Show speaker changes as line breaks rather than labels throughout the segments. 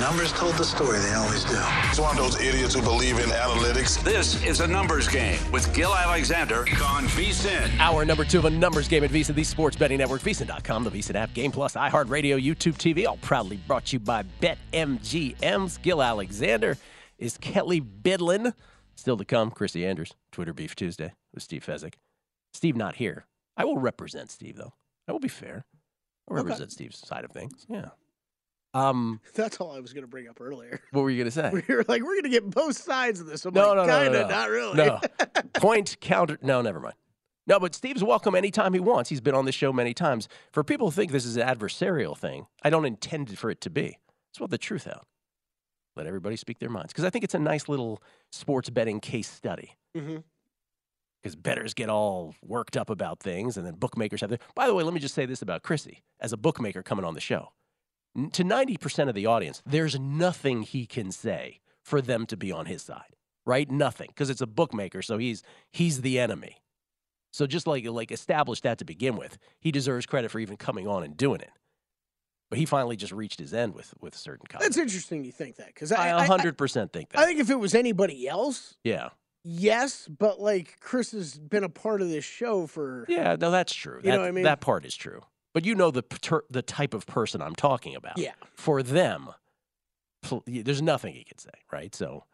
Numbers told the story, they always do.
It's one of those idiots who believe in analytics.
This is a numbers game with Gill Alexander on VSIN.
Hour number two of a numbers game at VSiN, the sports betting network, VSIN.com, the VSIN app, Game Plus, iHeartRadio, YouTube TV, all proudly brought to you by BetMGM's. Gill Alexander is Kelley Bydlon. Still to come, Chrissy Andrews, Twitter Beef Tuesday with Steve Fezzik. Steve not here. I will represent Steve, though. I will be fair. I'll represent Steve's side of things. Yeah. Um,
That's all I was going to bring up earlier.
what were you going to say?
We were like, we're going to get both sides of this. I'm
No,
like,
no, no,
kinda,
no.
not really.
No. Point, counter. No, never mind. No, but Steve's welcome anytime he wants. He's been on this show many times. For people who think this is an adversarial thing, I don't intend for it to be. It's what the truth out. Let everybody speak their minds. Because I think it's a nice little sports betting case study. Because betters get all worked up about things, and then bookmakers have their. By the way, let me just say this about Chrissy as a bookmaker coming on the show. To 90% of the audience, there's nothing he can say for them to be on his side, right? Nothing, because it's a bookmaker, so he's he's the enemy. So just like like establish that to begin with, he deserves credit for even coming on and doing it. But he finally just reached his end with with certain comments.
That's interesting you think that. Because
I
I, I,
100% think that.
I think if it was anybody else,
yeah.
yes, but like Chris has been a part of this show for.
Yeah, no, that's true.
You know what I mean?
That part is true. But you know the the type of person I'm talking about.
Yeah.
For them, pl- there's nothing he could say, right? So,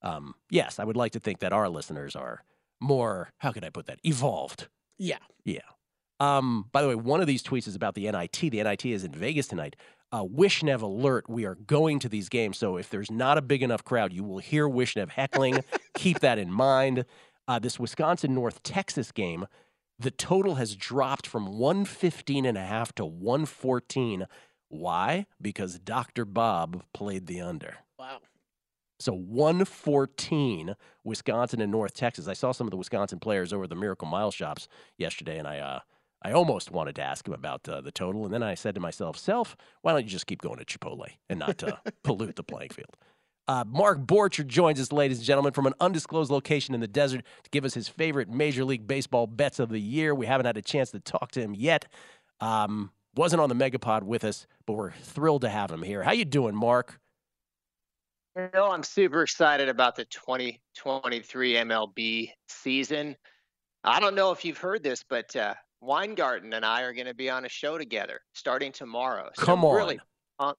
um, yes, I would like to think that our listeners are more. How could I put that? Evolved.
Yeah.
Yeah. Um, by the way, one of these tweets is about the NIT. The NIT is in Vegas tonight. Uh, Wishnev alert. We are going to these games. So if there's not a big enough crowd, you will hear Wishnev heckling. Keep that in mind. Uh, this Wisconsin North Texas game, the total has dropped from 115 and a half to 114. Why? Because Dr. Bob played the under.
Wow.
So 114, Wisconsin and North Texas. I saw some of the Wisconsin players over at the Miracle Mile shops yesterday, and I uh, I almost wanted to ask him about uh, the total, and then I said to myself, "Self, why don't you just keep going to Chipotle and not uh, pollute the playing field?" Uh, Mark Borchard joins us, ladies and gentlemen, from an undisclosed location in the desert to give us his favorite Major League Baseball bets of the year. We haven't had a chance to talk to him yet. Um, wasn't on the Megapod with us, but we're thrilled to have him here. How you doing, Mark?
You know, I'm super excited about the 2023 MLB season. I don't know if you've heard this, but uh, Weingarten and I are going to be on a show together starting tomorrow. So
Come on.
Really, uh,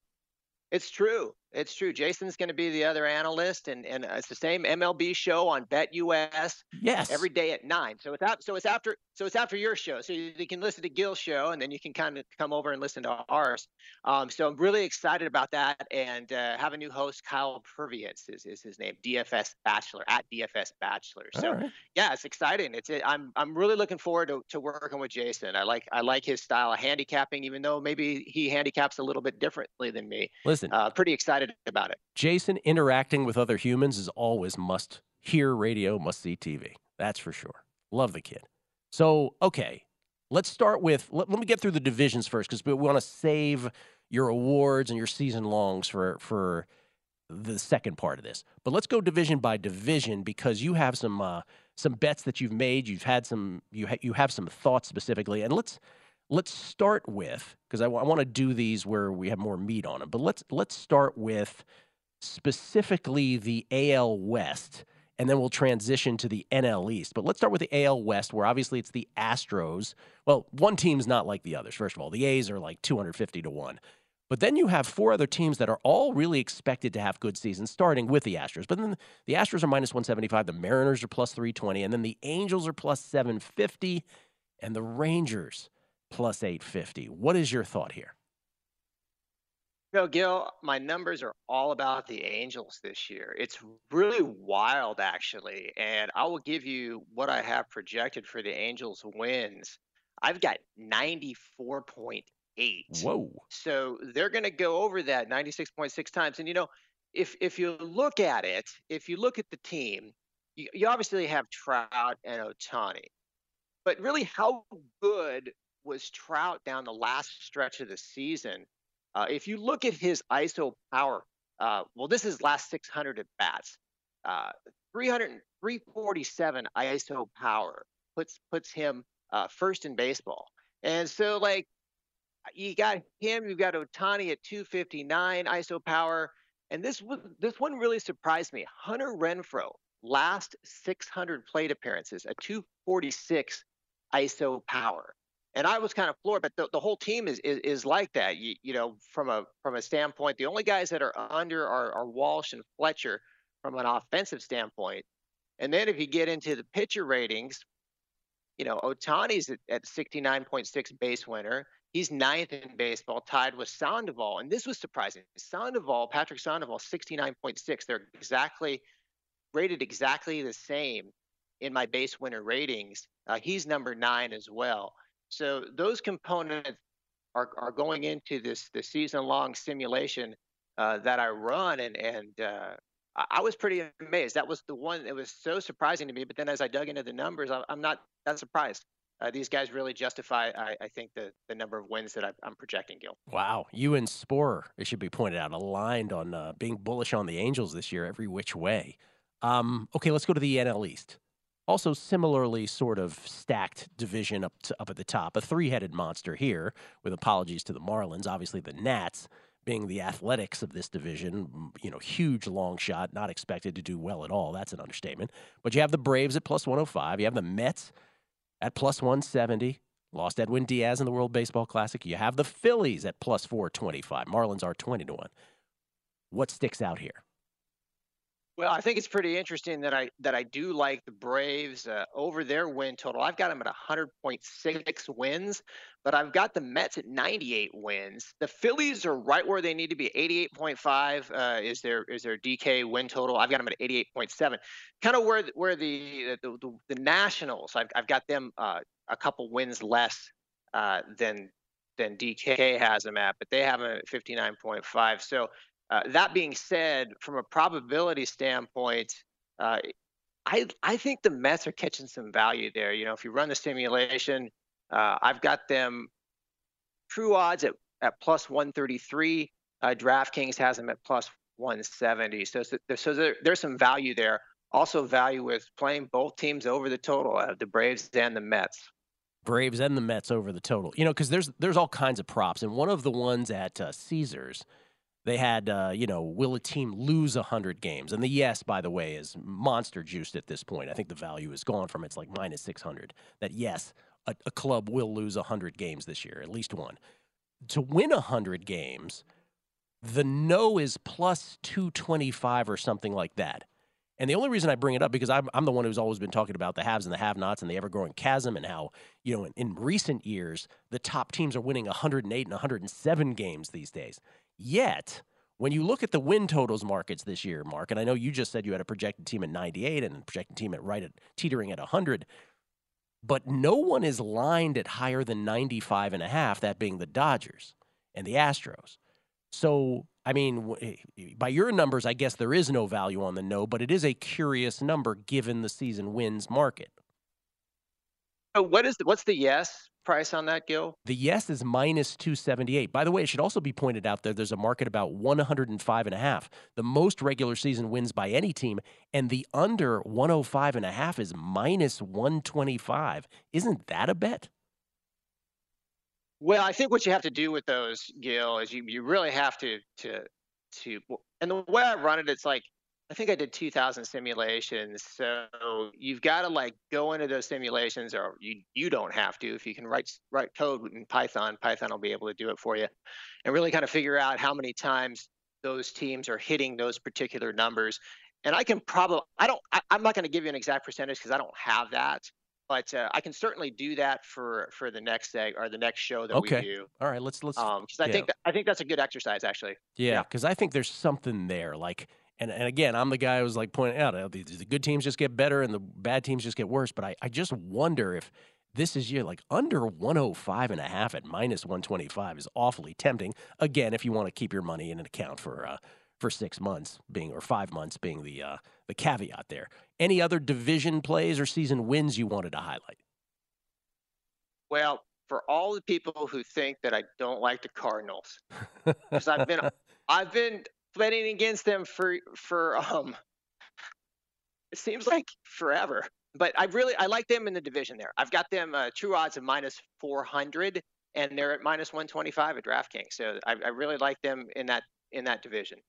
it's true. It's true. Jason's going to be the other analyst, and, and it's the same MLB show on BetUS
Yes.
every day at nine. So it's out, so it's after so it's after your show. So you, you can listen to Gill's show, and then you can kind of come over and listen to ours. Um, so I'm really excited about that, and uh, have a new host, Kyle Pervious is, is his name, DFS Bachelor at DFS Bachelor. So
right.
yeah, it's exciting. It's it, I'm I'm really looking forward to, to working with Jason. I like I like his style of handicapping, even though maybe he handicaps a little bit differently than me.
Listen,
Uh, pretty excited about it.
Jason interacting with other humans is always must hear radio, must see TV. That's for sure. Love the kid. So, okay, let's start with let, let me get through the divisions first because we want to save your awards and your season longs for for the second part of this. But let's go division by division because you have some uh, some bets that you've made. You've had some you ha- you have some thoughts specifically, and let's let's start with because I want to do these where we have more meat on them. But let's let's start with specifically the AL West, and then we'll transition to the NL East. But let's start with the AL West, where obviously it's the Astros. Well, one team's not like the others. First of all, the A's are like 250 to one. But then you have four other teams that are all really expected to have good seasons, starting with the Astros. But then the Astros are minus 175, the Mariners are plus 320, and then the Angels are plus 750, and the Rangers plus 850. What is your thought here?
No, Gill, my numbers are all about the Angels this year. It's really wild, actually. And I will give you what I have projected for the Angels wins. I've got 94.8.
Whoa.
So they're going to go over that 96.6 times. And, you know, if, if you look at it, if you look at the team, you, you obviously have Trout and Ohtani. But really, how good was Trout down the last stretch of the season? Uh, if you look at his ISO power, uh, well, this is last 600 at bats. Uh, 347 ISO power puts puts him uh, first in baseball. And so, like, you got him, you've got Ohtani at 259 ISO power, and this this one really surprised me. Hunter Renfroe, last 600 plate appearances, a 246 ISO power and I was kind of floored. But the, the whole team is, is is like that. You, you know, from a from a standpoint, the only guys that are under are, are Walsh and Fletcher from an offensive standpoint. And then if you get into the pitcher ratings, you know, Ohtani's at, at 69.6 base winner. He's ninth in baseball, tied with Sandoval. And this was surprising. Sandoval, Patrick Sandoval, 69.6. They're exactly rated exactly the same in my base winner ratings. Uh, he's number nine as well. So those components are, are going into this the season long simulation uh, that I run, and and uh, I was pretty amazed. That was the one that was so surprising to me. But then as I dug into the numbers, I, am not that surprised. Uh, these guys really justify, I, I, think, the, the number of wins that I, am projecting, Gill.
Wow. You and Sporer, it should be pointed out, aligned on uh, being bullish on the Angels this year every which way. Um, okay, let's go to the NL East. Also, similarly, sort of stacked division up to, up at the top. A three-headed monster here, with apologies to the Marlins. Obviously, the Nats being the athletics of this division, you know, huge long shot, not expected to do well at all. That's an understatement. But you have the Braves at plus 105. You have the Mets at plus 170. Lost Edwin Diaz in the World Baseball Classic. You have the Phillies at plus 425. Marlins are 20 to 1. What sticks out here?
Well, I think it's pretty interesting that I that I do like the Braves uh, over their win total. I've got them at 100.6 wins, but I've got the Mets at 98 wins. The Phillies are right where they need to be. 88.5 uh, is their is their DK win total. I've got them at 88.7. Kind of where where the the, the, the Nationals. I've I've got them uh, a couple wins less uh, than than DK has them at, but they have them at 59.5. So uh, that being said, from a probability standpoint, uh, I I think the Mets are catching some value there. You know, if you run the simulation, uh, I've got them true odds at, at plus 133. Uh, DraftKings has them at plus 170. So, so there, there's some value there. Also, value with playing both teams over the total, uh, the Braves and the Mets.
Braves and the Mets over the total. You know, because there's there's all kinds of props, and one of the ones at Caesars they had, uh, you know, will a team lose 100 games? And the yes, by the way, is monster juiced at this point. I think the value is gone from it's like minus 600. That yes, a, a club will lose 100 games this year, at least one. To win 100 games, the no is plus 225 or something like that. And the only reason I bring it up because I'm, I'm the one who's always been talking about the haves and the have-nots and the ever-growing chasm and how you know in, in recent years the top teams are winning 108 and 107 games these days. Yet, when you look at the win totals markets this year, Mark, and I know you just said you had a projected team at 98 and a projected team at right at teetering at 100, but no one is lined at higher than 95 and a half, that being the Dodgers and the Astros. So, I mean, eh, by your numbers, I guess there is no value on the no, but it is a curious number given the season wins market.
So what is the, what's the yes price on that, Gill?
The yes is minus 278. By the way, it should also be pointed out that there's a market about 105 and a half, the most regular season wins by any team, and the under 105 and a half is minus 125. Isn't that a bet?
Well, I think what you have to do with those, Gill, is you, you really have to to to and the way I run it, it's like I think I did 2,000 simulations. So you've got to like go into those simulations, or you you don't have to. If you can write write code in Python, Python will be able to do it for you, and really kind of figure out how many times those teams are hitting those particular numbers. And I can probably I don't I, I'm not going to give you an exact percentage because I don't have that but uh, I can certainly do that for for the next day or the next show that
Okay.
we do.
All right, let's let's
Um, because I
yeah.
think that, I think that's a good exercise actually.
Yeah, because I think there's something there. Like, and, and again, I'm the guy who's like pointing out uh, the, the good teams just get better and the bad teams just get worse. But I, I just wonder if this is year like under 105 and a half at minus 125 is awfully tempting. Again, if you want to keep your money in an account for uh, for six months being or five months being the uh, the caveat there. Any other division plays or season wins you wanted to highlight?
Well, for all the people who think that I don't like the Cardinals, because I've been I've been betting against them for for um it seems like forever. But I really I like them in the division there. I've got them uh, true odds of minus 400 and they're at minus 125 at DraftKings. So I, I really like them in that in that division.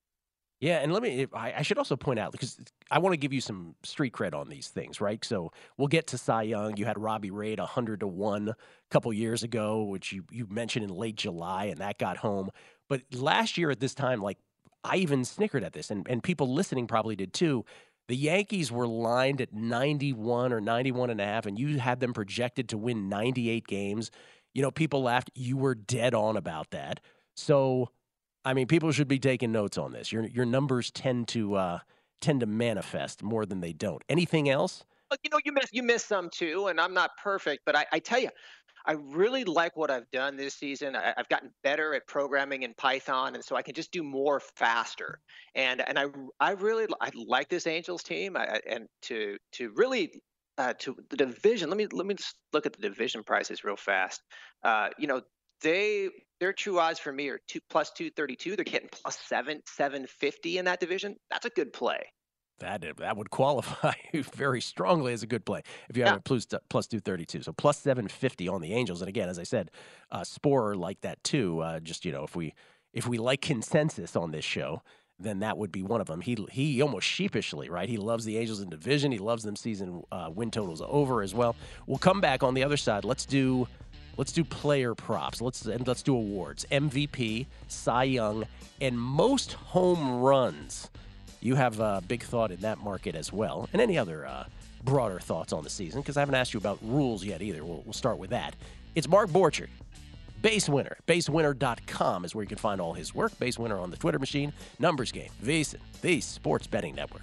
Yeah, and let me. I, I should also point out because I want to give you some street cred on these things, right? So we'll get to Cy Young. You had Robbie Ray at hundred to one a couple years ago, which you you mentioned in late July, and that got home. But last year at this time, like I even snickered at this, and and people listening probably did too. The Yankees were lined at 91 or 91 and a half, and you had them projected to win 98 games. You know, people laughed. You were dead on about that. So I mean, people should be taking notes on this. Your your numbers tend to uh, tend to manifest more than they don't. Anything else?
You know, you miss you miss some too, and I'm not perfect, but I, I tell you, I really like what I've done this season. I, I've gotten better at programming in Python, and so I can just do more faster. And and I I really I like this Angels team, I- and to to really uh, to the division. Let me let me just look at the division prices real fast. Uh, you know, they their true odds for me are two plus two thirty two. They're getting plus seven seven fifty in that division. That's a good play.
That that would qualify very strongly as a good play if you have
Yeah.
a plus plus two thirty two. So plus seven fifty on the Angels. And again, as I said, uh, Sporer like that too. Uh, just you know, if we if we like consensus on this show, then that would be one of them. He he almost sheepishly right. He loves the Angels in division. He loves them season uh, win totals over as well. We'll come back on the other side. Let's do. Let's do player props. Let's and let's do awards. MVP, Cy Young, and most home runs. You have a big thought in that market as well, and any other uh, broader thoughts on the season? Because I haven't asked you about rules yet either. We'll, we'll start with that. It's Mark Borchard, base winner. Basewinner.com is where you can find all his work. Base winner on the Twitter machine. Numbers game. VSiN, the Sports Betting Network.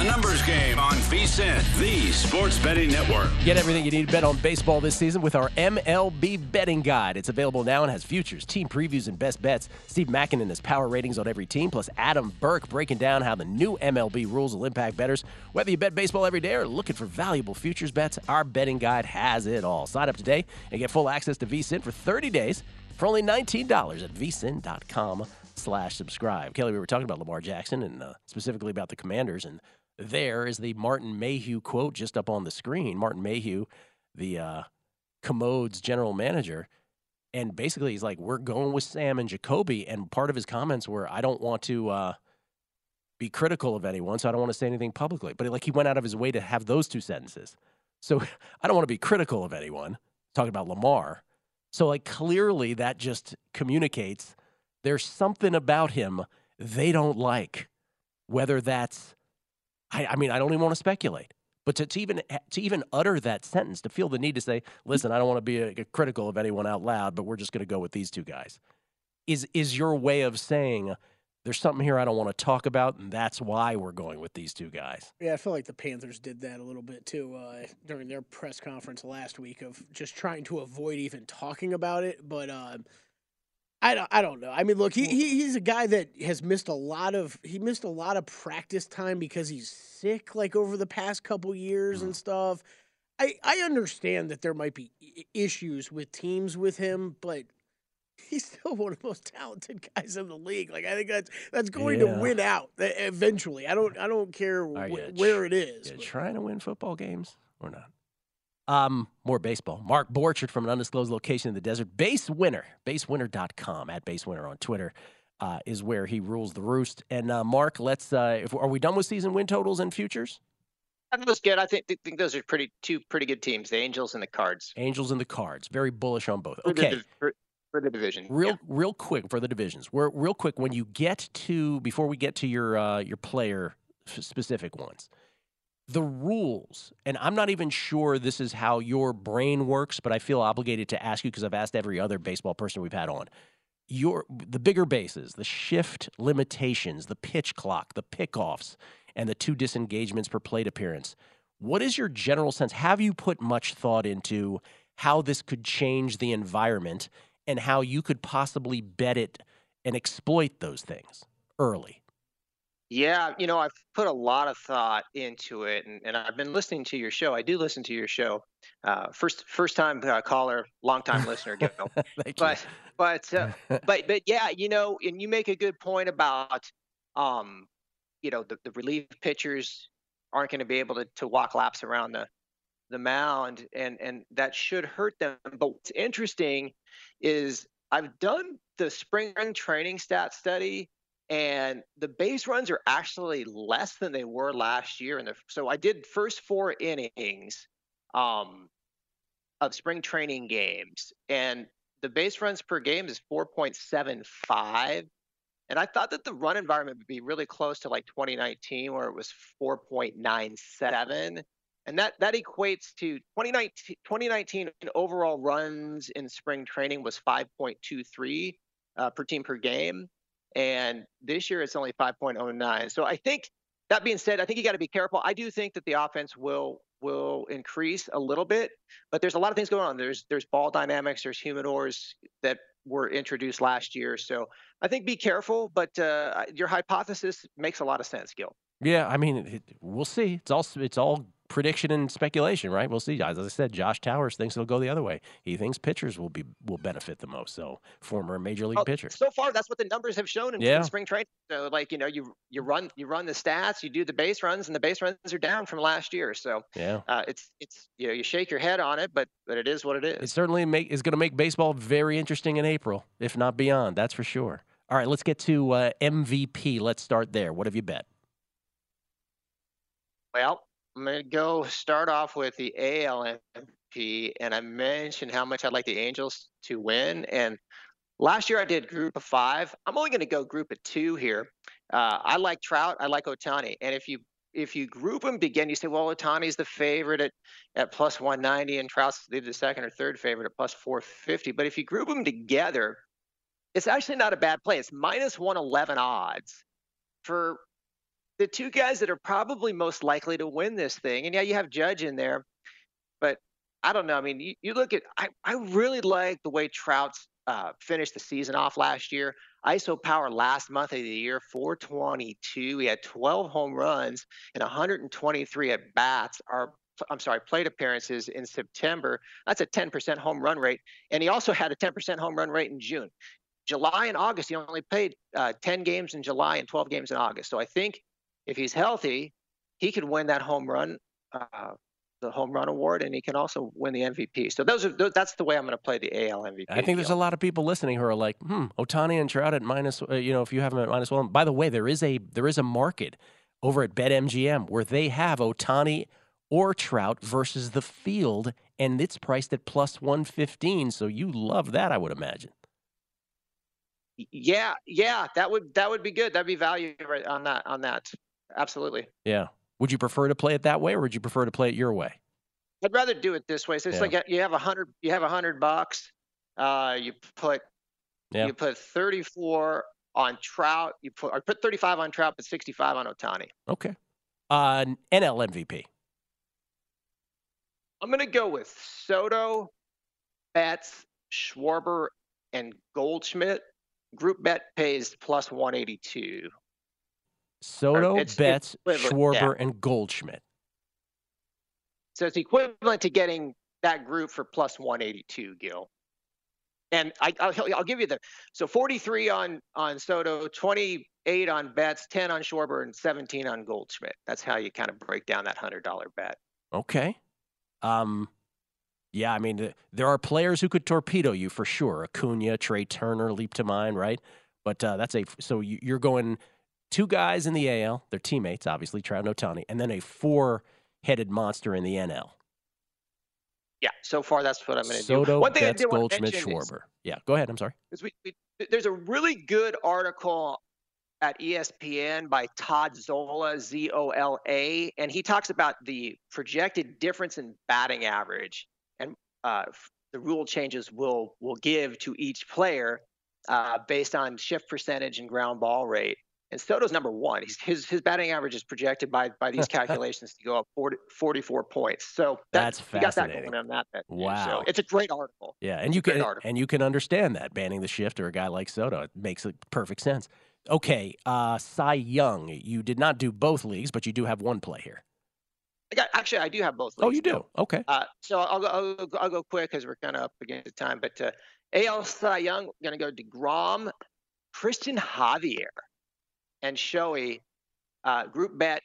A numbers game on VSiN, the Sports Betting Network.
Get everything you need to bet on baseball this season with our MLB betting guide. It's available now and has futures, team previews, and best bets. Steve Makinen has power ratings on every team, plus Adam Burke breaking down how the new MLB rules will impact bettors. Whether you bet baseball every day or looking for valuable futures bets, our betting guide has it all. Sign up today and get full access to VSIN for 30 days for only $19 at vsin.com slash subscribe. Kelley, we were talking about Lamar Jackson and uh, specifically about the Commanders, and there is the Martin Mayhew quote just up on the screen. Martin Mayhew, the uh, Commode's general manager, and basically he's like, "We're going with Sam and Jacoby." And part of his comments were, "I don't want to uh, be critical of anyone, so I don't want to say anything publicly." But like he went out of his way to have those two sentences. So I don't want to be critical of anyone, talking about Lamar. So, like, clearly that just communicates there's something about him they don't like. Whether that's, I, I mean, I don't even want to speculate. But to, to, even to even utter that sentence, to feel the need to say, "Listen, I don't want to be a, a critical of anyone out loud, but we're just going to go with these two guys," is is your way of saying there's something here I don't want to talk about, and that's why we're going with these two guys.
Yeah, I feel like the Panthers did that a little bit too uh, during their press conference last week of just trying to avoid even talking about it. But uh, I don't, I don't know. I mean, look, he, he he's a guy that has missed a lot of he missed a lot of practice time because he's sick, like over the past couple years and mm. stuff. I I understand that there might be issues with teams with him, but he's still one of the most talented guys in the league. Like I think that's that's going
Yeah.
to win out eventually. I don't I don't care wh- where it is.
you trying to win football games or not? Um, more baseball. Mark Borchard from an undisclosed location in the desert. Base winner, basewinner.com at basewinner on Twitter uh, is where he rules the roost. And uh, Mark, let's. Uh, if, are we done with season win totals and futures?
That was good. I think think those are pretty two pretty good teams, the Angels and the Cards.
Angels and the Cards. Very bullish on both.
For the
Okay.
div- for, for the division.
Real,
Yeah.
real quick for the divisions. We're real quick when you get to before we get to your uh, your player specific ones. The rules, and I'm not even sure this is how your brain works, but I feel obligated to ask you because I've asked every other baseball person we've had on. Your the bigger bases, the shift limitations, the pitch clock, the pickoffs, and the two disengagements per plate appearance. What is your general sense? Have you put much thought into how this could change the environment and how you could possibly bet it and exploit those things early?
Yeah, you know, I've put a lot of thought into it, and, and I've been listening to your show. I do listen to your show. Uh, first, first time uh, caller, long time listener,
Gill.
But but uh, but but yeah, you know, and you make a good point about um, you know, the, the relief pitchers aren't going to be able to to walk laps around the the mound, and and that should hurt them. But what's interesting is I've done the spring training stat study, and the base runs are actually less than they were last year. And so I did first four innings um, of spring training games, and the base runs per game is 4.75. And I thought that the run environment would be really close to like 2019, where it was 4.97. And that, that equates to 2019, 2019 overall runs in spring training was 5.23 uh, per team per game. And this year it's only 5.09. So I think that being said, I think you got to be careful. I do think that the offense will will increase a little bit, but there's a lot of things going on. There's there's ball dynamics, there's humidors that were introduced last year. So I think be careful, but uh, your hypothesis makes a lot of sense, Gill.
Yeah, I mean, it, we'll see. It's all it's all prediction and speculation, right? We'll see. As I said, Josh Towers thinks it'll go the other way. He thinks pitchers will be will benefit the most. So former major league
Well,
pitcher.
So far, that's what the numbers have shown in, in
Yeah.
spring training. So, like you know, you you run you run the stats, you do the base runs, and the base runs are down from last year. So
Yeah.
uh, it's it's you know you shake your head on it, but but it is what it is.
it certainly make, is going to make baseball very interesting in April, if not beyond. That's for sure. All right, let's get to uh, MVP. Let's start there. What have you bet?
Well, I'm gonna go start off with the AL MVP, and I mentioned how much I'd like the Angels to win. And last year I did group of five. I'm only gonna go group of two here. Uh, I like Trout. I like Ohtani. And if you if you group them again, you say, well, Ohtani's the favorite at, at plus 190, and Trout's the second or third favorite at plus 450. But if you group them together, it's actually not a bad play. It's minus 111 odds for the two guys that are probably most likely to win this thing. And yeah, you have Judge in there, but I don't know. I mean, you, you look at, I, I really like the way Trout's uh, finished the season off last year. ISO power last month of the year, 422. He had 12 home runs and 123 at bats. Are I'm sorry, plate appearances in September. That's a 10% home run rate. And he also had a 10% home run rate in June. July and August, he only played uh, 10 games in July and 12 games in August. So I think if he's healthy, he could win that home run, uh, the home run award, and he can also win the MVP. So those are that's the way I'm going to play the AL MVP.
I think there's a lot of people listening who are like, "Hmm, Ohtani and Trout at minus. Uh, you know, if you have them at minus one. By the way, there is a there is a market over at BetMGM where they have Ohtani or Trout versus the field, and it's priced at plus 115. So you love that, I would imagine.
Yeah, yeah, that would that would be good. That'd be value right on that on that. Absolutely.
Yeah. Would you prefer to play it that way, or would you prefer to play it your way?
I'd rather do it this way. So it's
Yeah.
like you have a hundred you have a hundred bucks. Uh, you put
Yeah.
you put thirty four on Trout. You put or put thirty five on Trout, but sixty five on Ohtani.
Okay. Uh, NL MVP.
I'm gonna go with Soto, Betts, Schwarber, and Goldschmidt. Group bet pays plus 182.
Soto,
it's- it's
Betts,
equivalent,
Schwarber,
yeah.
and Goldschmidt.
So it's equivalent to getting that group for plus 182, Gill. And I, I'll, I'll give you the so 43 on on Soto, 28 on Betts, 10 on Schwarber, and 17 on Goldschmidt. That's how you kind of break down that hundred dollar bet.
Okay. Um, yeah, I mean, there are players who could torpedo you for sure. Acuna, Trea Turner leap to mind, right? But uh, that's a so you- you're going two guys in the AL, they're teammates, obviously Trout and Ohtani, and then a four-headed monster in the NL.
Yeah, so far that's what I'm going to do.
Soto,
One thing I
Betts,
did want to
Goldschmidt,
mention is-
Schwarber. Yeah, go ahead. I'm sorry.
we, we, there's a really good article at ESPN by Todd Zola, Z O L A, and he talks about the projected difference in batting average and uh, the rule changes will will give to each player uh, based on shift percentage and ground ball rate. And Soto's number one. He's, his his batting average is projected by by these calculations to go up 40, 44 points. So that-
That's
we got that going on that. bet.
Wow.
So it's a great article.
Yeah, and you can and you can understand that banning the shift or a guy like Soto it makes it perfect sense. Okay, uh, Cy Young, you did not do both leagues, but you do have one play here.
I got, actually, I do have both.
Oh, you
Bill.
do. Okay.
Uh, so I'll go, I'll, go- I'll go quick because we're kind of up against the time. But uh, AL Cy Young, going to go to DeGrom, Christian Javier, and Shohei. Uh, group bet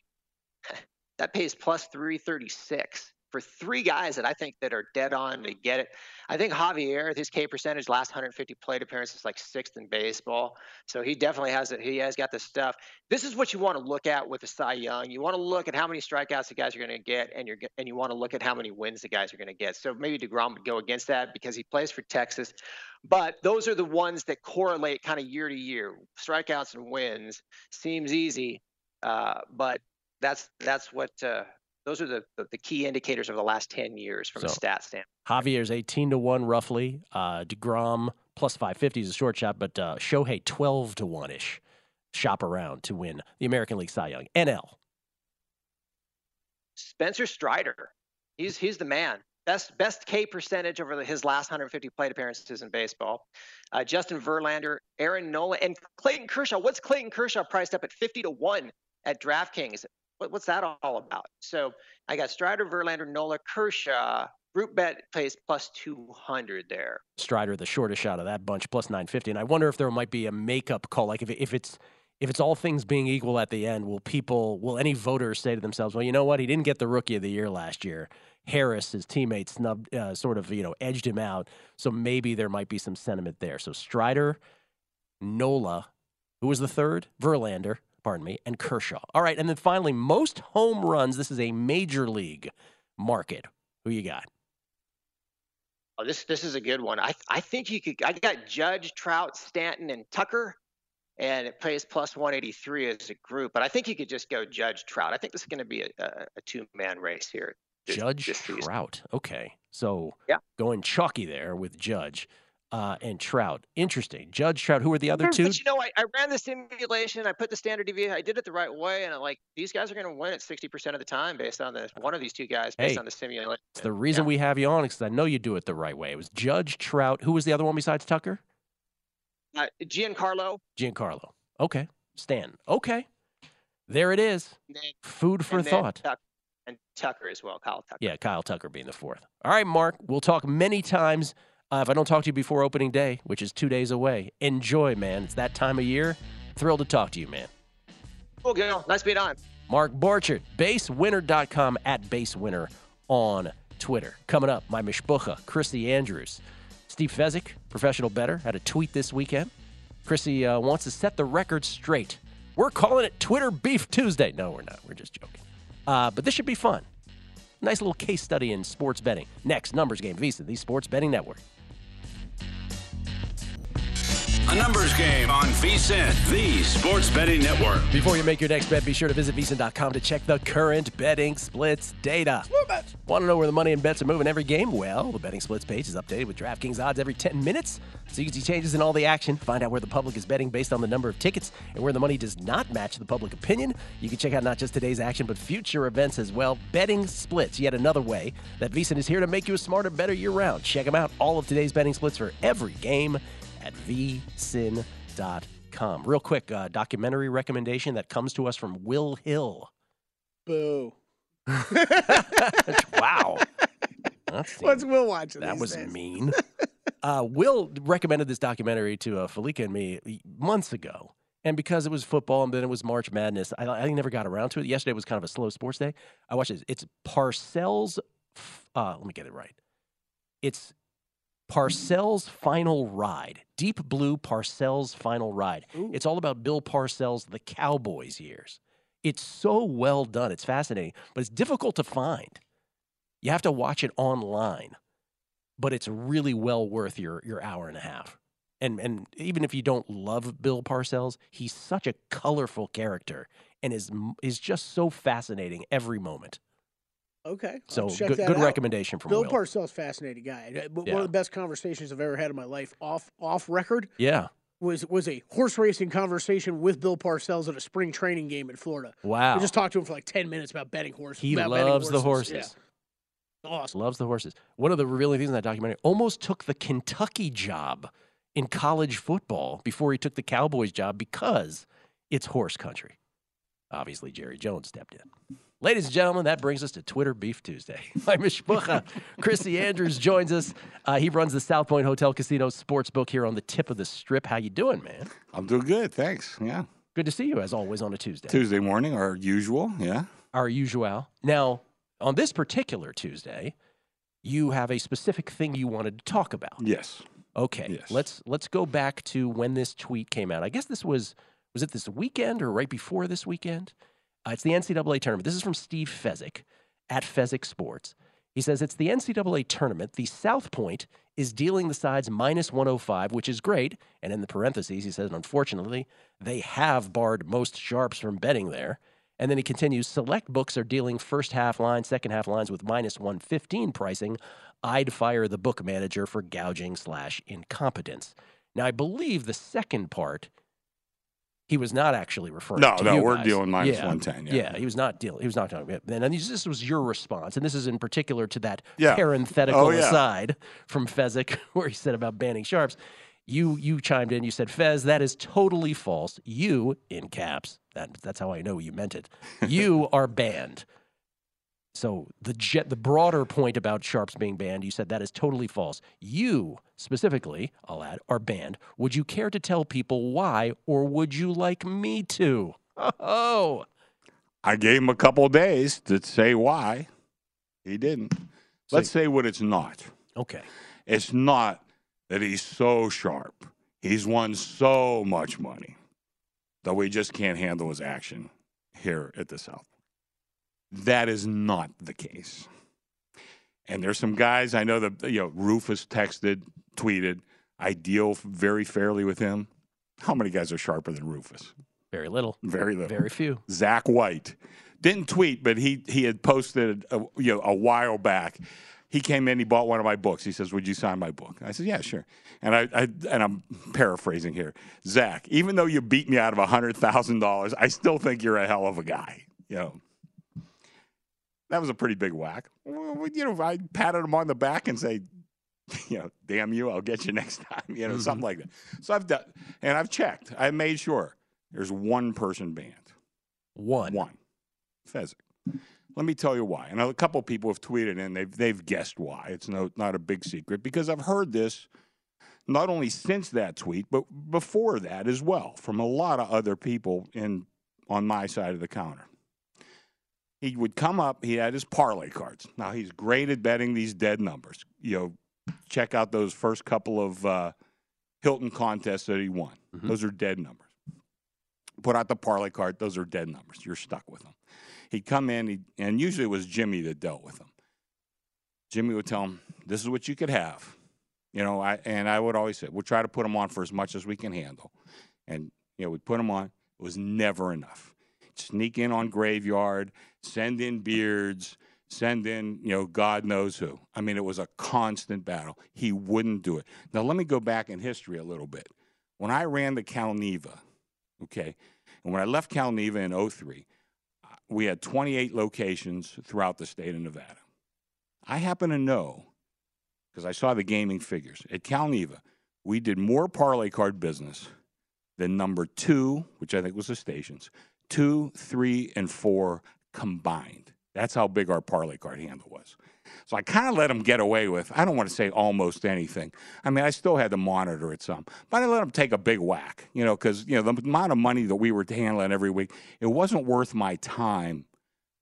that pays plus 336 for three guys that I think that are dead on to get it. I think Javier, his K percentage last 150 plate appearances, is like sixth in baseball. So he definitely has it. He has got the stuff. This is what you want to look at with the Cy Young. You want to look at how many strikeouts the guys are going to get, and you're and you want to look at how many wins the guys are going to get. So maybe Degrom would go against that because he plays for Texas. But those are the ones that correlate kind of year to year. Strikeouts and wins seems easy, uh, but that's that's what uh, those are the, the the key indicators of the last 10 years from a stat standpoint.
Javier's 18 to 1 roughly. Uh, DeGrom plus 550 is a short shot, but uh, Shohei 12 to 1 ish. Shop around to win the American League Cy Young. NL.
Spencer Strider, he's he's the man. Best best K percentage over his last 150 plate appearances in baseball. Uh, Justin Verlander, Aaron Nola, and Clayton Kershaw. What's Clayton Kershaw priced up at 50 to one at DraftKings? What, what's that all about? So I got Strider, Verlander, Nola, Kershaw. Group bet plays plus 200 there.
Strider, the shortest shot of that bunch, plus 950. And I wonder if there might be a makeup call. Like if, if it's if it's all things being equal at the end, will people, will any voters say to themselves, well, you know what? He didn't get the rookie of the year last year. Harris, his teammate, snubbed, uh, sort of, you know, edged him out. So maybe there might be some sentiment there. So Strider, Nola, who was the third? Verlander, pardon me, and Kershaw. All right. And then finally, most home runs. This is a major league market. Who you got?
Oh, this this is a good one. I I think you could. I got Judge, Trout, Stanton, and Tucker, and it pays plus 183 as a group. But I think you could just go Judge, Trout. I think this is going to be a, a, a two man race here.
Judge. Trout. Okay. So
Yeah.
going chalky there with Judge uh, and Trout. Interesting. Judge, Trout. Who are the other two?
But you know, I, I ran the simulation. I put the standard deviation. I did it the right way, and I'm like, these guys are going to win it 60% of the time based on the one of these two guys based
Hey,
on the simulation.
It's the reason
Yeah.
we have you on is because I know you do it the right way. It was Judge, Trout. Who was the other one besides Tucker?
Uh, Giancarlo.
Giancarlo. Okay. Stan. Okay. There it is.
Then,
Food for thought.
Tuck- and Tucker as well, Kyle Tucker.
Yeah, Kyle Tucker being the fourth. All right, Mark. We'll talk many times. Uh, if I don't talk to you before opening day, which is two days away, enjoy, man. It's that time of year. Thrilled to talk to you, man.
Cool, Gill. Nice being on.
Mark Borchard, basewinner.com at basewinner on Twitter. Coming up, my mishpucha, Christy Andrews. Steve Fezzik, professional better, had a tweet this weekend. Chrissy uh, wants to set the record straight. We're calling it Twitter Beef Tuesday. No, we're not. We're just joking. Uh, but this should be fun. Nice little case study in sports betting. Next, numbers game, VSiN, the Sports Betting Network.
A numbers game on VSIN, the sports betting network.
Before you make your next bet, be sure to visit VSIN.com to check the current betting splits data. Want to know where the money and bets are moving every game? Well, the betting splits page is updated with DraftKings odds every 10 minutes. So you can see changes in all the action, find out where the public is betting based on the number of tickets, and where the money does not match the public opinion. You can check out not just today's action, but future events as well. Betting splits, yet another way that VSIN is here to make you a smarter, better year round. Check them out. All of today's betting splits for every game at vsin.com. Real quick, uh, documentary recommendation that comes to us from Will Hill.
Boo.
wow. That's
What's Will watching?
that was
days?
mean. uh, Will recommended this documentary to uh, and me months ago. And because it was football and then it was March Madness, I, I never got around to it. Yesterday was kind of a slow sports day. I watched it. It's Parcells. Uh, let me get it right. It's Parcells' Final Ride. Deep Blue Parcells' Final Ride. It's all about Bill Parcells' The Cowboys years. It's so well done. It's fascinating, but it's difficult to find. You have to watch it online, but it's really well worth your your hour and a half. And and even if you don't love Bill Parcells, he's such a colorful character and is is just so fascinating every moment.
Okay.
So good, good recommendation from
Bill
Will.
Parcells, fascinating guy. Uh, but
Yeah.
One of the best conversations I've ever had in my life, off off record,
yeah.
was was a horse racing conversation with Bill Parcells at a spring training game in Florida.
Wow.
We just talked to him for like ten minutes about betting horses.
He
about betting
loves the
horses.
horses.
Yeah. Awesome.
Loves the horses. One of the revealing things in that documentary almost took the Kentucky job in college football before he took the Cowboys job because it's horse country. Obviously, Jerry Jones stepped in. Ladies and gentlemen, that brings us to Twitter Beef Tuesday. I'm Mishpucha. Chrissy Andrews joins us. Uh, he runs the South Point Hotel Casino Sportsbook here on the tip of the strip. How you doing, man?
I'm doing good, thanks. Yeah.
Good to see you, as always, on a Tuesday.
Tuesday morning, our usual. Yeah.
our usual. Now, on this particular Tuesday, you have a specific thing you wanted to talk about.
Yes.
Okay.
Yes.
Let's let's go back to when this tweet came out. I guess this was was it this weekend or right before this weekend? Uh, it's the NCAA tournament. This is from Steve Fezzik at Fezzik Sports. He says it's the NCAA tournament. The South Point is dealing the sides minus 105, which is great. And in the parentheses, he says, unfortunately, they have barred most sharps from betting there. And then he continues select books are dealing first half lines, second half lines with minus 115 pricing. I'd fire the book manager for gouging slash incompetence. Now, I believe the second part, he was not actually referring
No,
to
no, we're
guys.
dealing minus
Yeah.
110, yeah.
Yeah, he was not dealing. He was not talking about. And then this was your response, and this is in particular to that
Yeah.
Oh, parenthetical
Oh,
aside from Fezzik, where he said about banning sharps. You you chimed in. You said, "Fez, that is totally false. You in caps. That that's how I know you meant it. You are banned." So the jet, the broader point about sharps being banned, you said that is totally false. You specifically, I'll add, are banned. Would you care to tell people why, or would you like me to? Oh,
I gave him a couple days to say why. He didn't. Let's say what it's not.
okay.
It's not that he's so sharp. He's won so much money that we just can't handle his action here at the South. That is not the case. And there's some guys I know that you know Rufus texted, tweeted, I deal very fairly with him. How many guys are sharper than Rufus?
Very little.
Very little.
Very few.
Zach White didn't tweet, but he he had posted a, you know a while back. He came in, he bought one of my books. He says, "Would you sign my book?" I said, "Yeah, sure." And I, I and I'm paraphrasing here, Zach. Even though you beat me out of a hundred thousand dollars, I still think you're a hell of a guy. You know, that was a pretty big whack. Well, you know, I patted him on the back and say, you know, damn you, I'll get you next time. You know, something mm-hmm. like that. So I've done, and I've checked. I made sure there's one person banned.
One.
One. Fezzik. Let me tell you why. And a couple people have tweeted and they've they've guessed why. It's no not a big secret because I've heard this not only since that tweet, but before that as well from a lot of other people in on my side of the counter. He would come up, he had his parlay cards. Now he's great at betting these dead numbers. You know, check out those first couple of uh, Hilton contests that he won. Those are dead numbers. Put out the parlay card, those are dead numbers. You're stuck with them. He'd come in, he'd, and usually it was Jimmy that dealt with him. Jimmy would tell him, "This is what you could have," you know. I and I would always say, "We'll try to put him on for as much as we can handle," and you know, we'd put him on. It was never enough. Sneak in on graveyard, send in beards, send in, you know, God knows who. I mean, it was a constant battle. He wouldn't do it. Now, let me go back in history a little bit. When I ran the Calneva, okay, and when I left Calneva in 03, we had 28 locations throughout the state of Nevada. I happen to know, because I saw the gaming figures, at Calneva, we did more parlay card business than number two, which I think was the stations, two, three, and four combined. That's how big our parlay card handle was. So I kind of let them get away with, I don't want to say almost anything. I mean, I still had to monitor it some, but I let them take a big whack, you know, because, you know, the amount of money that we were handling every week, it wasn't worth my time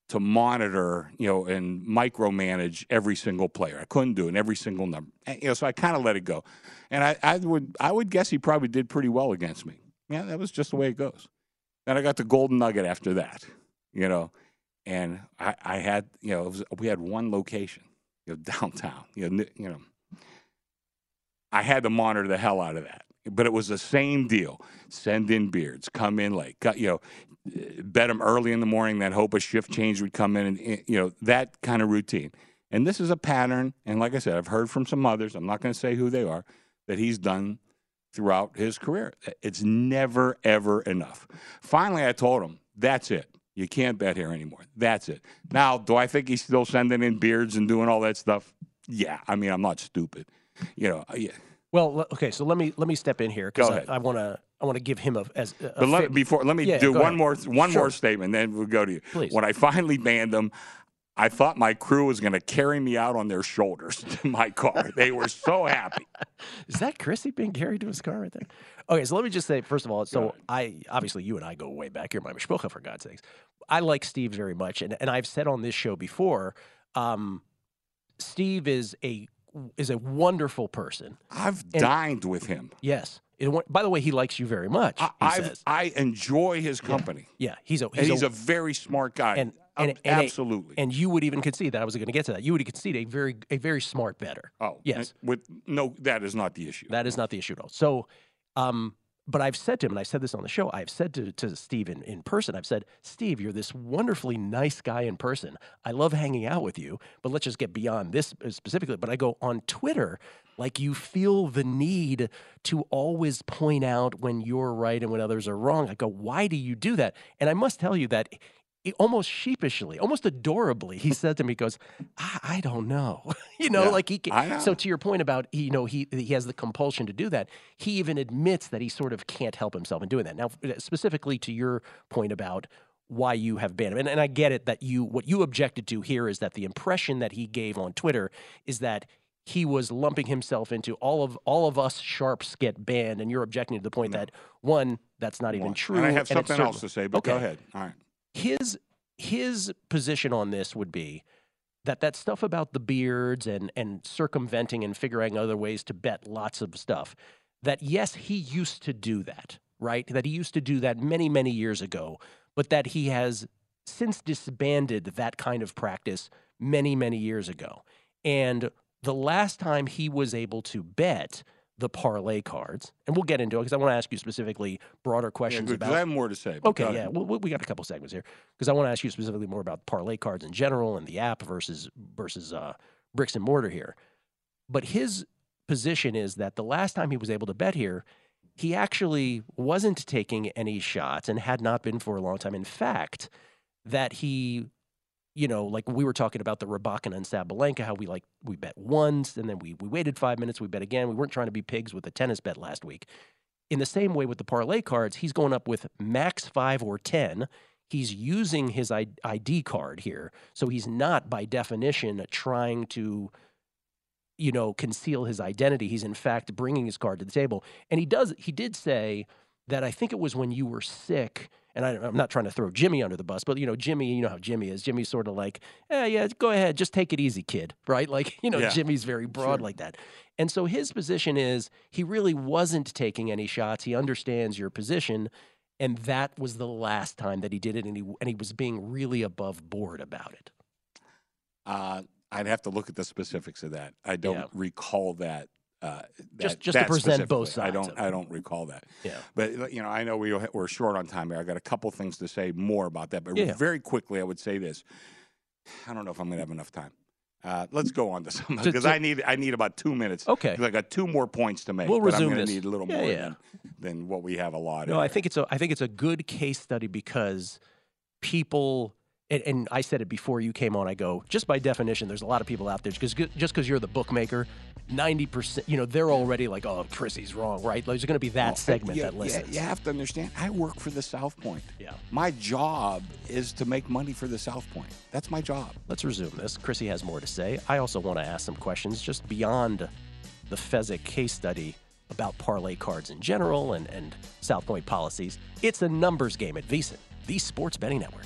to monitor, you know, and micromanage every single player. I couldn't do it, in every single number. And, you know, so I kind of let it go. And I, I would I would guess he probably did pretty well against me. Yeah, that was just the way it goes. Then I got the Golden Nugget after that, you know, and I, I had, you know, was, we had one location, you know, downtown, you know, you know. I had to monitor the hell out of that, but it was the same deal. Send in beards, come in late, got, you know, bet them early in the morning, then hope a shift change would come in, and eh, you know that kind of routine. And this is a pattern, and like I said, I've heard from some others. I'm not going to say who they are that he's done throughout his career. It's never, ever enough. Finally, I told him, that's it. You can't bet here anymore. That's it. Now, do I think he's still sending in beards and doing all that stuff? Yeah. I mean, I'm not stupid. You know, yeah.
Well, okay, so let me let me step in here because I, I want to I want to give him a as. A
but let, before let me
yeah,
do one
ahead.
more one
sure.
more statement, then we'll go to you.
Please.
When I finally banned them, I thought my crew was going to carry me out on their shoulders to my car. they were so happy.
Is that Chrissy being carried to his car right there? Okay, so let me just say first of all, so I obviously you and I go way back. You're my mishpocha for God's sakes. I like Steve very much, and and I've said on this show before, um, Steve is a is a wonderful person.
I've
And-
dined with him.
Yes. It, by the way, he likes you very much.
I,
he
I've,
says.
I enjoy his company.
Yeah, he's a
and he's a, very smart guy.
and,
Um,
and, and a-
absolutely.
and you would even concede that I was going to get to that. You would concede a very a very smart better.
oh,
yes.
With no, that is not the issue.
That is not the issue at all. So, um, but I've said to him, and I said this on the show, I've said to, to Steve in, in person, I've said, Steve, you're this wonderfully nice guy in person. I love hanging out with you, but let's just get beyond this uh, specifically. But I go on Twitter, like you feel the need to always point out when you're right and when others are wrong. I go, why do you do that? And I must tell you that almost sheepishly, almost adorably, he said to me, he goes, I, I don't know. you know,
Yeah,
like he can, so to your point about you know he he has the compulsion to do that. He even admits that he sort of can't help himself in doing that. Now, specifically to your point about why you have banned him, and, and I get it that you what you objected to here is that the impression that he gave on Twitter is that he was lumping himself into all of all of us sharps get banned, and you're objecting to the point that one that's not even true.
And I have
it's
something else to say, but go ahead. All right.
His his position on this would be that that stuff about the beards and and circumventing and figuring other ways to bet lots of stuff that yes he used to do that right? That he used to do that many many years ago but that he has since disbanded that kind of practice many many years ago. And the last time he was able to bet the parlay cards and we'll get into it because i want to ask you specifically broader questions
'cause
about
I have more to say.
Okay, yeah, we- we got a couple segments here because I want to ask you specifically more about parlay cards in general and the app versus versus uh, bricks and mortar here. But his position is that the last time he was able to bet here, he actually wasn't taking any shots and had not been for a long time. In fact, that he, you know, like we were talking about the Rybakina and Sabalenka, how we like we bet once and then we we waited five minutes, we bet again. We weren't trying to be pigs with a tennis bet last week in the same way with the parlay cards, he's going up with max five or 10. He's using his ID card here. So he's not, by definition, trying to, you know, conceal his identity. He's, in fact, bringing his card to the table. And he does, he did say that I think it was when you were sick. And I, I'm not trying to throw Jimmy under the bus, but you know, Jimmy, you know how Jimmy is. Jimmy's sort of like, yeah, yeah, go ahead, just take it easy, kid, right? Like, you know,
Yeah.
Jimmy's very broad like that. And so his position is he really wasn't taking any shots. He understands your position. and that was the last time that he did it, and he and he was being really above board about it.
Uh, I'd have to look at the specifics of that. I don't
Yeah.
recall that. Uh,
Just-
that-
just to present both
specifically. I
sides
don't. I don't recall that.
Yeah.
But you know, I know we we're short on time here. I got a couple things to say more about that. But
Yeah.
very quickly, I would say this. I don't know if I'm going to have enough time. Uh, let's go on to some because I need I need about two minutes.
Okay,
I got two more points to make.
We'll
but I'm
resume
gonna
this.
need a little
Yeah,
more
yeah.
Than, than what we have allotted.
No, I think it's a I think it's a good case study because people and, and I said it before you came on. I go just by definition, there's a lot of people out there because just because you're the bookmaker, ninety percent, you know, they're already like, oh, Chrissy's wrong, right? There's going to be that
Well,
segment
you-
that
you-
listens.
You have to understand. I work for the South Point.
Yeah.
My job is to make money for the South Point. That's my job.
Let's resume this. Chrissy has more to say. I also want to ask some questions just beyond the Fezzik case study about parlay cards in general and, and South Point policies. It's a numbers game at VSiN, the sports betting network.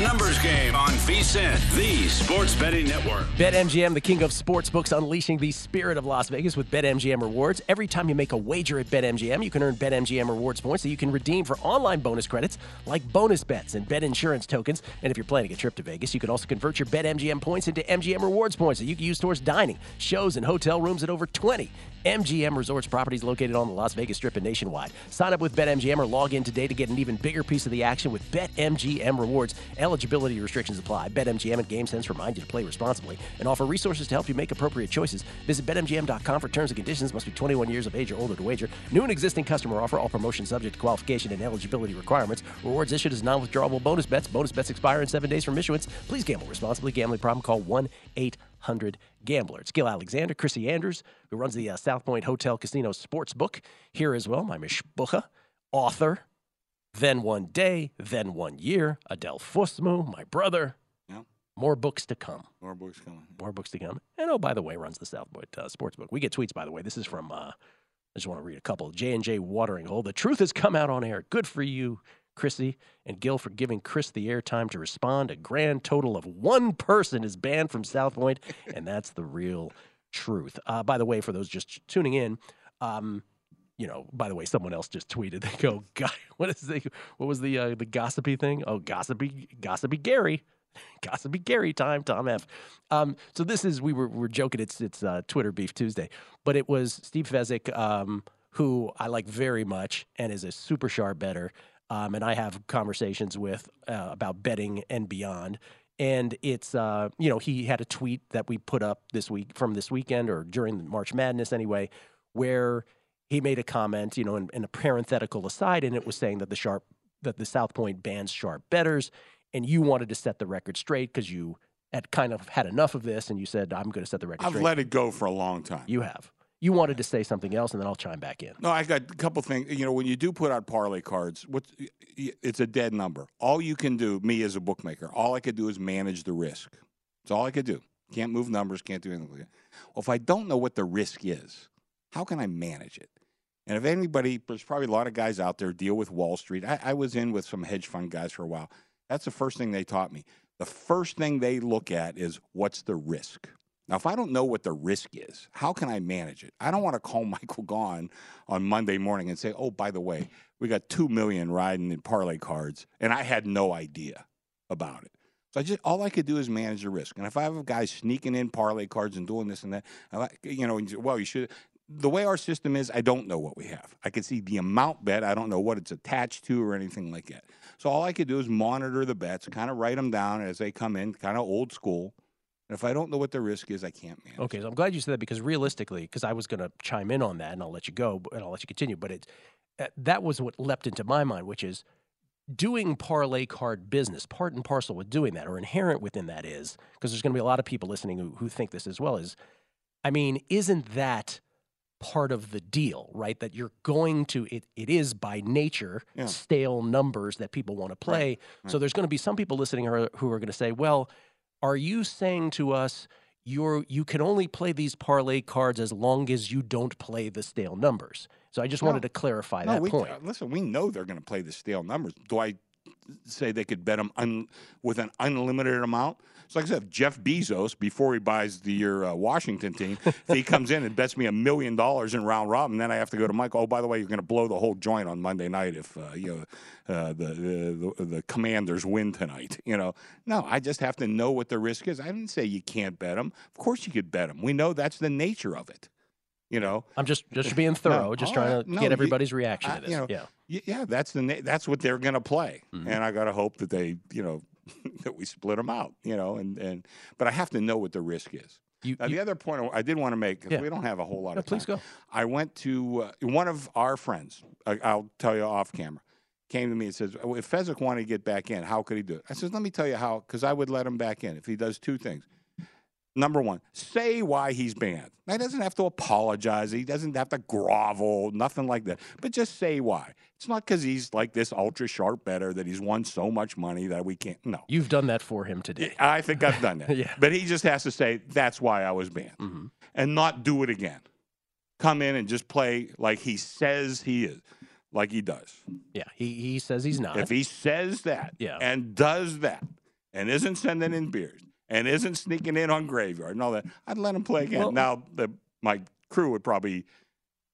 Numbers game on VSiN, the sports betting network.
BetMGM, the king of sports books, unleashing the spirit of Las Vegas with BetMGM rewards. Every time you make a wager at BetMGM, you can earn BetMGM rewards points that you can redeem for online bonus credits like bonus bets and bet insurance tokens. And if you're planning a trip to Vegas, you can also convert your BetMGM points into MGM rewards points that you can use towards dining, shows, and hotel rooms at over 20 MGM Resorts properties located on the Las Vegas Strip and nationwide. Sign up with BetMGM or log in today to get an even bigger piece of the action with BetMGM rewards. Eligibility restrictions apply. BetMGM and GameSense remind you to play responsibly and offer resources to help you make appropriate choices. Visit BetMGM.com for terms and conditions. Must be 21 years of age or older to wager. New and existing customer offer. All promotions subject to qualification and eligibility requirements. Rewards issued as non-withdrawable bonus bets. Bonus bets expire in seven days from issuance. Please gamble responsibly. Gambling problem? Call 1 800 Gambler. It's Gill Alexander, Chrissy Andrews, who runs the uh, South Point Hotel Casino Sports Book here as well. My mishpocha, author, then one day, then one year, Adele Fusmu, my brother.
Yeah.
More books to come.
More books coming.
More books to come. And oh, by the way, runs the South Point uh, Sports Book. We get tweets, by the way. This is from. Uh, I just want to read a couple. J and J Watering Hole. The truth has come out on air. Good for you, Chrissy and Gill, for giving Chris the airtime to respond. A grand total of one person is banned from South Point, and that's the real truth. Uh, by the way, for those just tuning in, um, you know, by the way, someone else just tweeted. They go, "Guy, what is the what was the uh, the gossipy thing? Oh, gossipy, gossipy Gary." Gossipy Gary time, Tom F. Um, so this is we were we were joking. It's it's uh, Twitter Beef Tuesday, but it was Steve Fezzik, um, who I like very much and is a super sharp better. Um, and I have conversations with uh, about betting and beyond. And it's uh, you know he had a tweet that we put up this week from this weekend or during March Madness anyway, where he made a comment, you know, in, in a parenthetical aside, and it was saying that the sharp that the South Point bans sharp betters, and you wanted to set the record straight because you had kind of had enough of this, and you said, "I'm going to set the record
I've
straight."
let it go for a long time.
you have. You wanted to say something else, and then I'll chime back in.
No, I got a couple things. You know, when you do put out parlay cards, what it's a dead number. All you can do, me as a bookmaker, all I could do is manage the risk. That's all I could do. Can't move numbers, can't do anything. like. Well, if I don't know what the risk is, how can I manage it? And if anybody, there's probably a lot of guys out there deal with Wall Street. I, I was in with some hedge fund guys for a while. That's the first thing they taught me. The first thing they look at is what's the risk. Now, if I don't know what the risk is, how can I manage it? I don't want to call Michael Gaughan on Monday morning and say, "Oh, by the way, we got two million riding in parlay cards," and I had no idea about it. So I just all I could do is manage the risk. And if I have a guy sneaking in parlay cards and doing this and that, you know, well, you should. The way our system is, I don't know what we have. I can see the amount bet. I don't know what it's attached to or anything like that. So all I could do is monitor the bets, kind of write them down as they come in, kind of old school. And if I don't know what the risk is, I can't manage.
Okay, so I'm glad you said that because realistically, because I was going to chime in on that and I'll let you go and I'll let you continue, but it uh, that was what leapt into my mind, which is doing parlay card business, part and parcel with doing that, or inherent within that is, because there's going to be a lot of people listening who, who think this as well, is, I mean, isn't that part of the deal, right? That you're going to, it, it is by nature
Yeah.
stale numbers that people want to play. So there's going to be some people listening who are, who are going to say, well, are you saying to us, you're, you can only play these parlay cards as long as you don't play the stale numbers? So I just wanted to clarify
No,
that
we,
point.
listen, we know they're going to play the stale numbers. Do I say they could bet them un, with an unlimited amount? So, like I said, Jeff Bezos, before he buys the your uh, Washington team, if he comes in and bets me a million dollars in round robin, then I have to go to Mike. Oh, by the way, you're going to blow the whole joint on Monday night if uh, you know uh, the, the the Commanders win tonight. You know, no, I just have to know what the risk is. I didn't say you can't bet them. Of course, you could bet them. We know that's the nature of it. You know,
I'm just just being thorough, just trying
right.
to
No,
get
you-
everybody's reaction to this.
you know,
yeah.
Yeah, that's the na- that's what they're going to play,
Mm-hmm.
and I got to hope that they, you know, that we split them out, you know, and and but I have to know what the risk is.
You,
Now,
you-
the other point I did want to make,
Yeah.
we don't have a whole lot
No,
of time.
please go.
I went to uh, one of our friends. I, I'll tell you off camera. Came to me and says, "Oh, "If Fezzik wanted to get back in, how could he do it?" I says, "Let me tell you how, because I would let him back in if he does two things. Number one, say why he's banned. Now, he doesn't have to apologize. He doesn't have to grovel, nothing like that. But just say why. It's not because he's like this ultra sharp better that he's won so much money that we can't. No.
You've done that for him today.
I think I've done that.
Yeah.
But he just has to say, that's why I was banned.
Mm-hmm.
And not do it again. Come in and just play like he says he is, like he does.
Yeah, he, he says he's not.
If he says that
Yeah.
and does that and isn't sending in beers and isn't sneaking in on graveyard and all that, I'd let him play again.
Well-
now, the, my crew would probably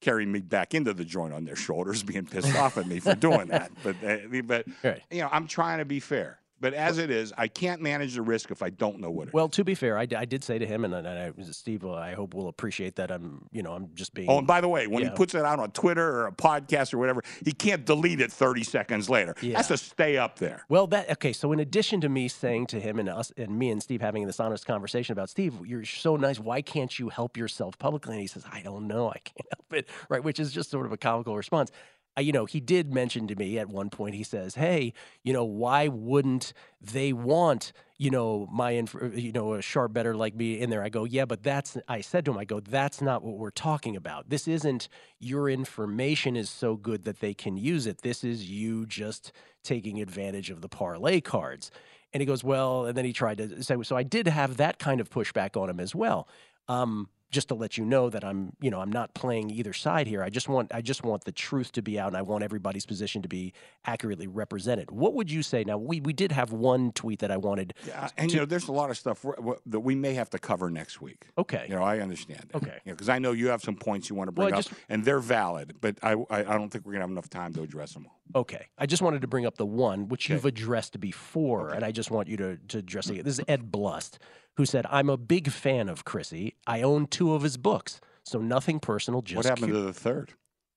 carry me back into the joint on their shoulders, being pissed off at me for doing that. But, uh, but you know, I'm trying to be fair. But as it is, I can't manage the risk if I don't know what it is.
well, to be fair, I did say to him, and, and I, Steve, I hope will appreciate that. I'm, you know, I'm just being.
Oh, and by the way, when
Yeah.
he puts it out on Twitter or a podcast or whatever, he can't delete it 30 seconds later.
Yeah.
Has to stay up there.
Well, that okay. So, in addition to me saying to him and us and me and Steve having this honest conversation about Steve, you're so nice. Why can't you help yourself publicly? And he says, I don't know. I can't help it. Right, which is just sort of a comical response. Uh, you know, he did mention to me at one point. He says, "Hey, you know, why wouldn't they want you know my inf- you know a sharp better like me in there?" I go, "Yeah, but that's." I said to him, "I go, that's not what we're talking about. This isn't your information is so good that they can use it. This is you just taking advantage of the parlay cards." And he goes, "Well," and then he tried to say, "So I did have that kind of pushback on him as well." Um, just to let you know that I'm, you know, I'm not playing either side here. I just want, I just want the truth to be out, and I want everybody's position to be accurately represented. What would you say? Now, we we did have one tweet that I wanted.
Yeah, and you know, there's a lot of stuff that we may have to cover next week.
Okay.
You know, I understand. That.
Okay.
Because I know you have some points you want to bring
I
up,
just-
and they're valid, but I, I, I don't think we're gonna have enough time to address them all.
Okay, I just wanted to bring up the one which you've addressed before, and I just want you to to address it. This is Ed Blust, who said, "I'm a big fan of Chrissy. I own two of his books, so nothing personal. Just
what happened to the third?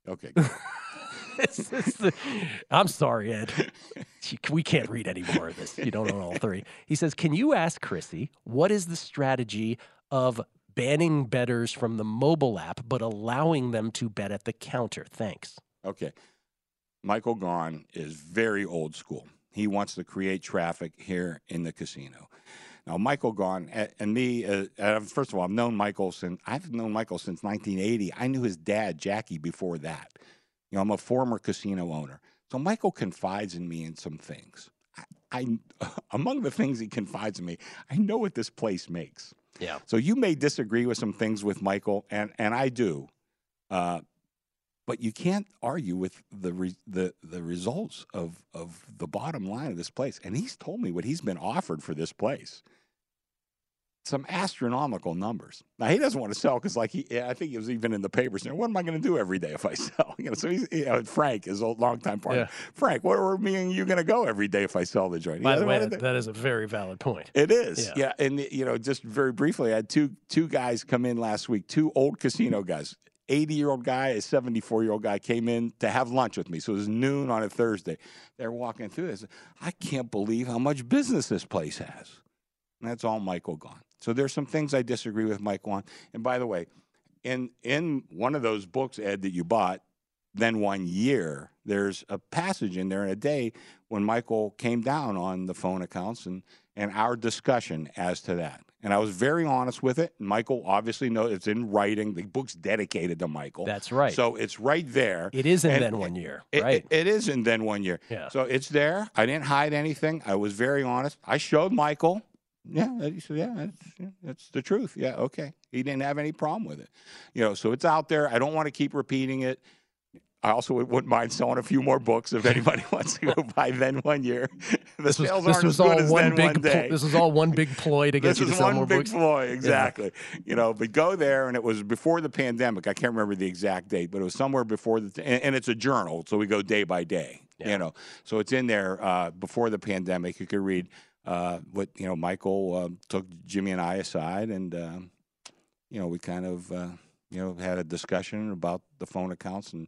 Okay.
This is the- I'm sorry, Ed. We can't read any more of this. You don't own all three. He says, Can you ask Chrissy what is the strategy of banning betters from the mobile app but allowing them to bet at the counter? Thanks.
Okay. Michael Gaughan is very old school. He wants to create traffic here in the casino. Now, Michael Gaughan and me, uh, uh, first of all, I've known Michael since I've known Michael since 1980. I knew his dad, Jackie, before that. You know, I'm a former casino owner. So Michael confides in me in some things. I, I among the things he confides in me, I know what this place makes.
Yeah.
So you may disagree with some things with Michael, and and I do, uh, but you can't argue with the re, the the results of of the bottom line of this place. And he's told me what he's been offered for this place. some astronomical numbers. Now he doesn't want to sell because, like he, I think he was even in the papers saying, "What am I going to do every day if I sell?" You know, so he's you know, Frank, his old longtime partner.
Yeah.
Frank, where are me and you going to go every day if I sell the joint?
By the way, that, that is a very valid point.
it is,
Yeah.
yeah. And you know, just very briefly, I had two two guys come in last week, two old casino guys. 80 year old guy, a 74 year old guy came in to have lunch with me. So it was noon on a Thursday. They're walking through this. I can't believe how much business this place has. And that's all Michael Gaughan. So there's some things I disagree with Michael on. And by the way, in in one of those books, Ed, that you bought, then one year, there's a passage in there in a day when Michael came down on the phone accounts and and our discussion as to that. And I was very honest with it. Michael obviously knows it's in writing. The book's dedicated to Michael.
That's right.
So it's right there.
It is in
And
then one year,
It-
right?
it- it is in then one year.
Yeah.
So it's there. I didn't hide anything. I was very honest. I showed Michael. Yeah, he said, yeah, that's, that's the truth. Yeah, okay. He didn't have any problem with it. You know, so it's out there. I don't want to keep repeating it. I also would- wouldn't mind selling a few more books if anybody wants to go buy then one year. The
this was, this was all one big.
one
pl- this was all one big ploy to get
this
you to
is
sell
one big ploy, exactly. You know, but go there, and it was before the pandemic. I can't remember the exact date, but it was somewhere before the. And, and it's a journal, so we go day by day. You know, so it's in there uh, before the pandemic. You could read uh, what you know. Michael uh, took Jimmy and I aside, and um, you know, we kind of uh, you know had a discussion about the phone accounts and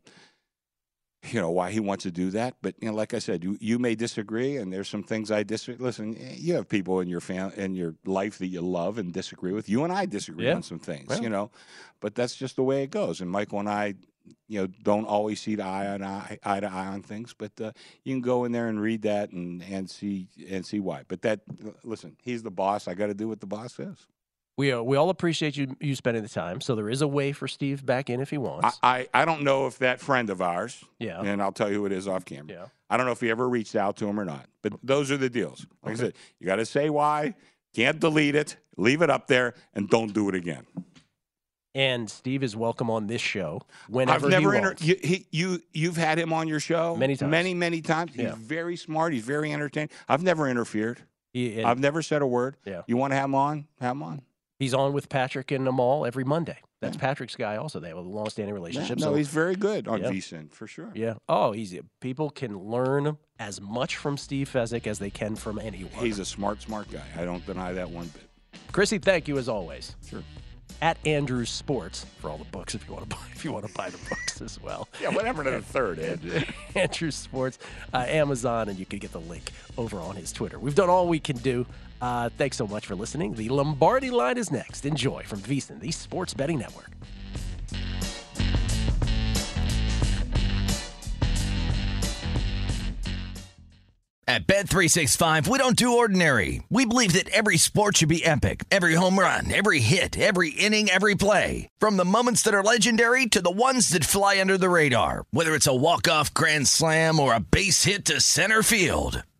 you know why he wants to do that. But you know, like I said, you you may disagree, and there's some things I disagree. Listen, you have people in your fam- in your life that you love and disagree with. You and I disagree
Yeah.
on some things,
Yeah.
you know, but that's just the way it goes. And Michael and I, you know, don't always see the eye on eye, eye to eye on things. But uh, you can go in there and read that and and see and see why. But that listen, he's the boss. I got to do what the boss says.
We uh, we all appreciate you you spending the time. So there is a way for Steve back in if he wants.
I, I don't know if that friend of ours,
Yeah.
and I'll tell you who it is off camera.
Yeah.
I don't know if he ever reached out to him or not. But those are the deals. Like I said, you got to say why. Can't delete it. Leave it up there, and don't do it again.
and Steve is welcome on this show whenever
I've never
he
inter-
wants.
you, he, you you've had him on your show
Many times.
many many times. He's
Yeah.
very smart. He's very entertaining. I've never interfered.
He-
I've never said a word.
Yeah.
You want to have him on? Have him on.
He's on with Patrick and Amal every Monday. That's Patrick's guy. Also, they have a long-standing
Yeah,
relationship.
no,
so
he's very good on
Yeah.
VSiN for sure.
yeah. Oh, he's people can learn as much from Steve Fezzik as they can from anyone.
He's a smart, smart guy. I don't deny that one bit.
Chrissy, thank you as always.
Sure.
At Andrews Sports for all the books if you want to buy if you want to buy the books as well.
Yeah, whatever to the third, Ed.
Andrews Sports, uh, Amazon, and you can get the link over on his Twitter. We've done all we can do. Uh, thanks so much for listening. The Lombardi line is next. Enjoy from VSiN, the Sports Betting Network.
At Bet365, we don't do ordinary. We believe that every sport should be epic. Every home run, every hit, every inning, every play. From the moments that are legendary to the ones that fly under the radar. Whether it's a walk-off grand slam or a base hit to center field.